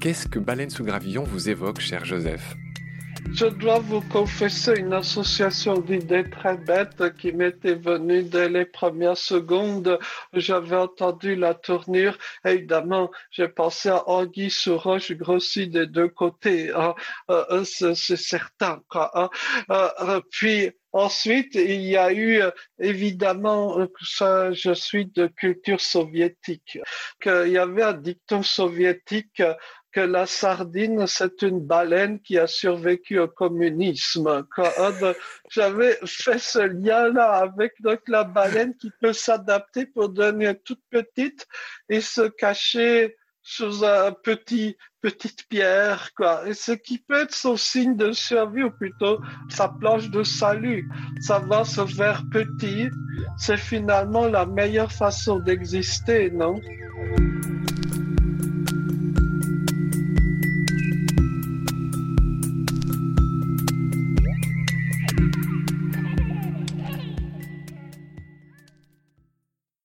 Qu'est-ce que Baleine sous gravillon vous évoque, cher Joseph? Je dois vous confesser une association d'idées très bêtes qui m'était venue dès les premières secondes. J'avais entendu la tournure. Évidemment, j'ai pensé à Anguille sous roche grossi des deux côtés. Hein. Euh, euh, c'est certain. Hein. euh, puis, Ensuite, il y a eu évidemment, ça, je suis de culture soviétique, qu'il y avait un dicton soviétique que la sardine, c'est une baleine qui a survécu au communisme. J'avais fait ce lien-là avec donc, la baleine qui peut s'adapter pour devenir toute petite et se cacher sous un petit, petite pierre, quoi. Et ce qui peut être son signe de survie, ou plutôt sa planche de salut. ça va se faire petit, c'est finalement la meilleure façon d'exister, non?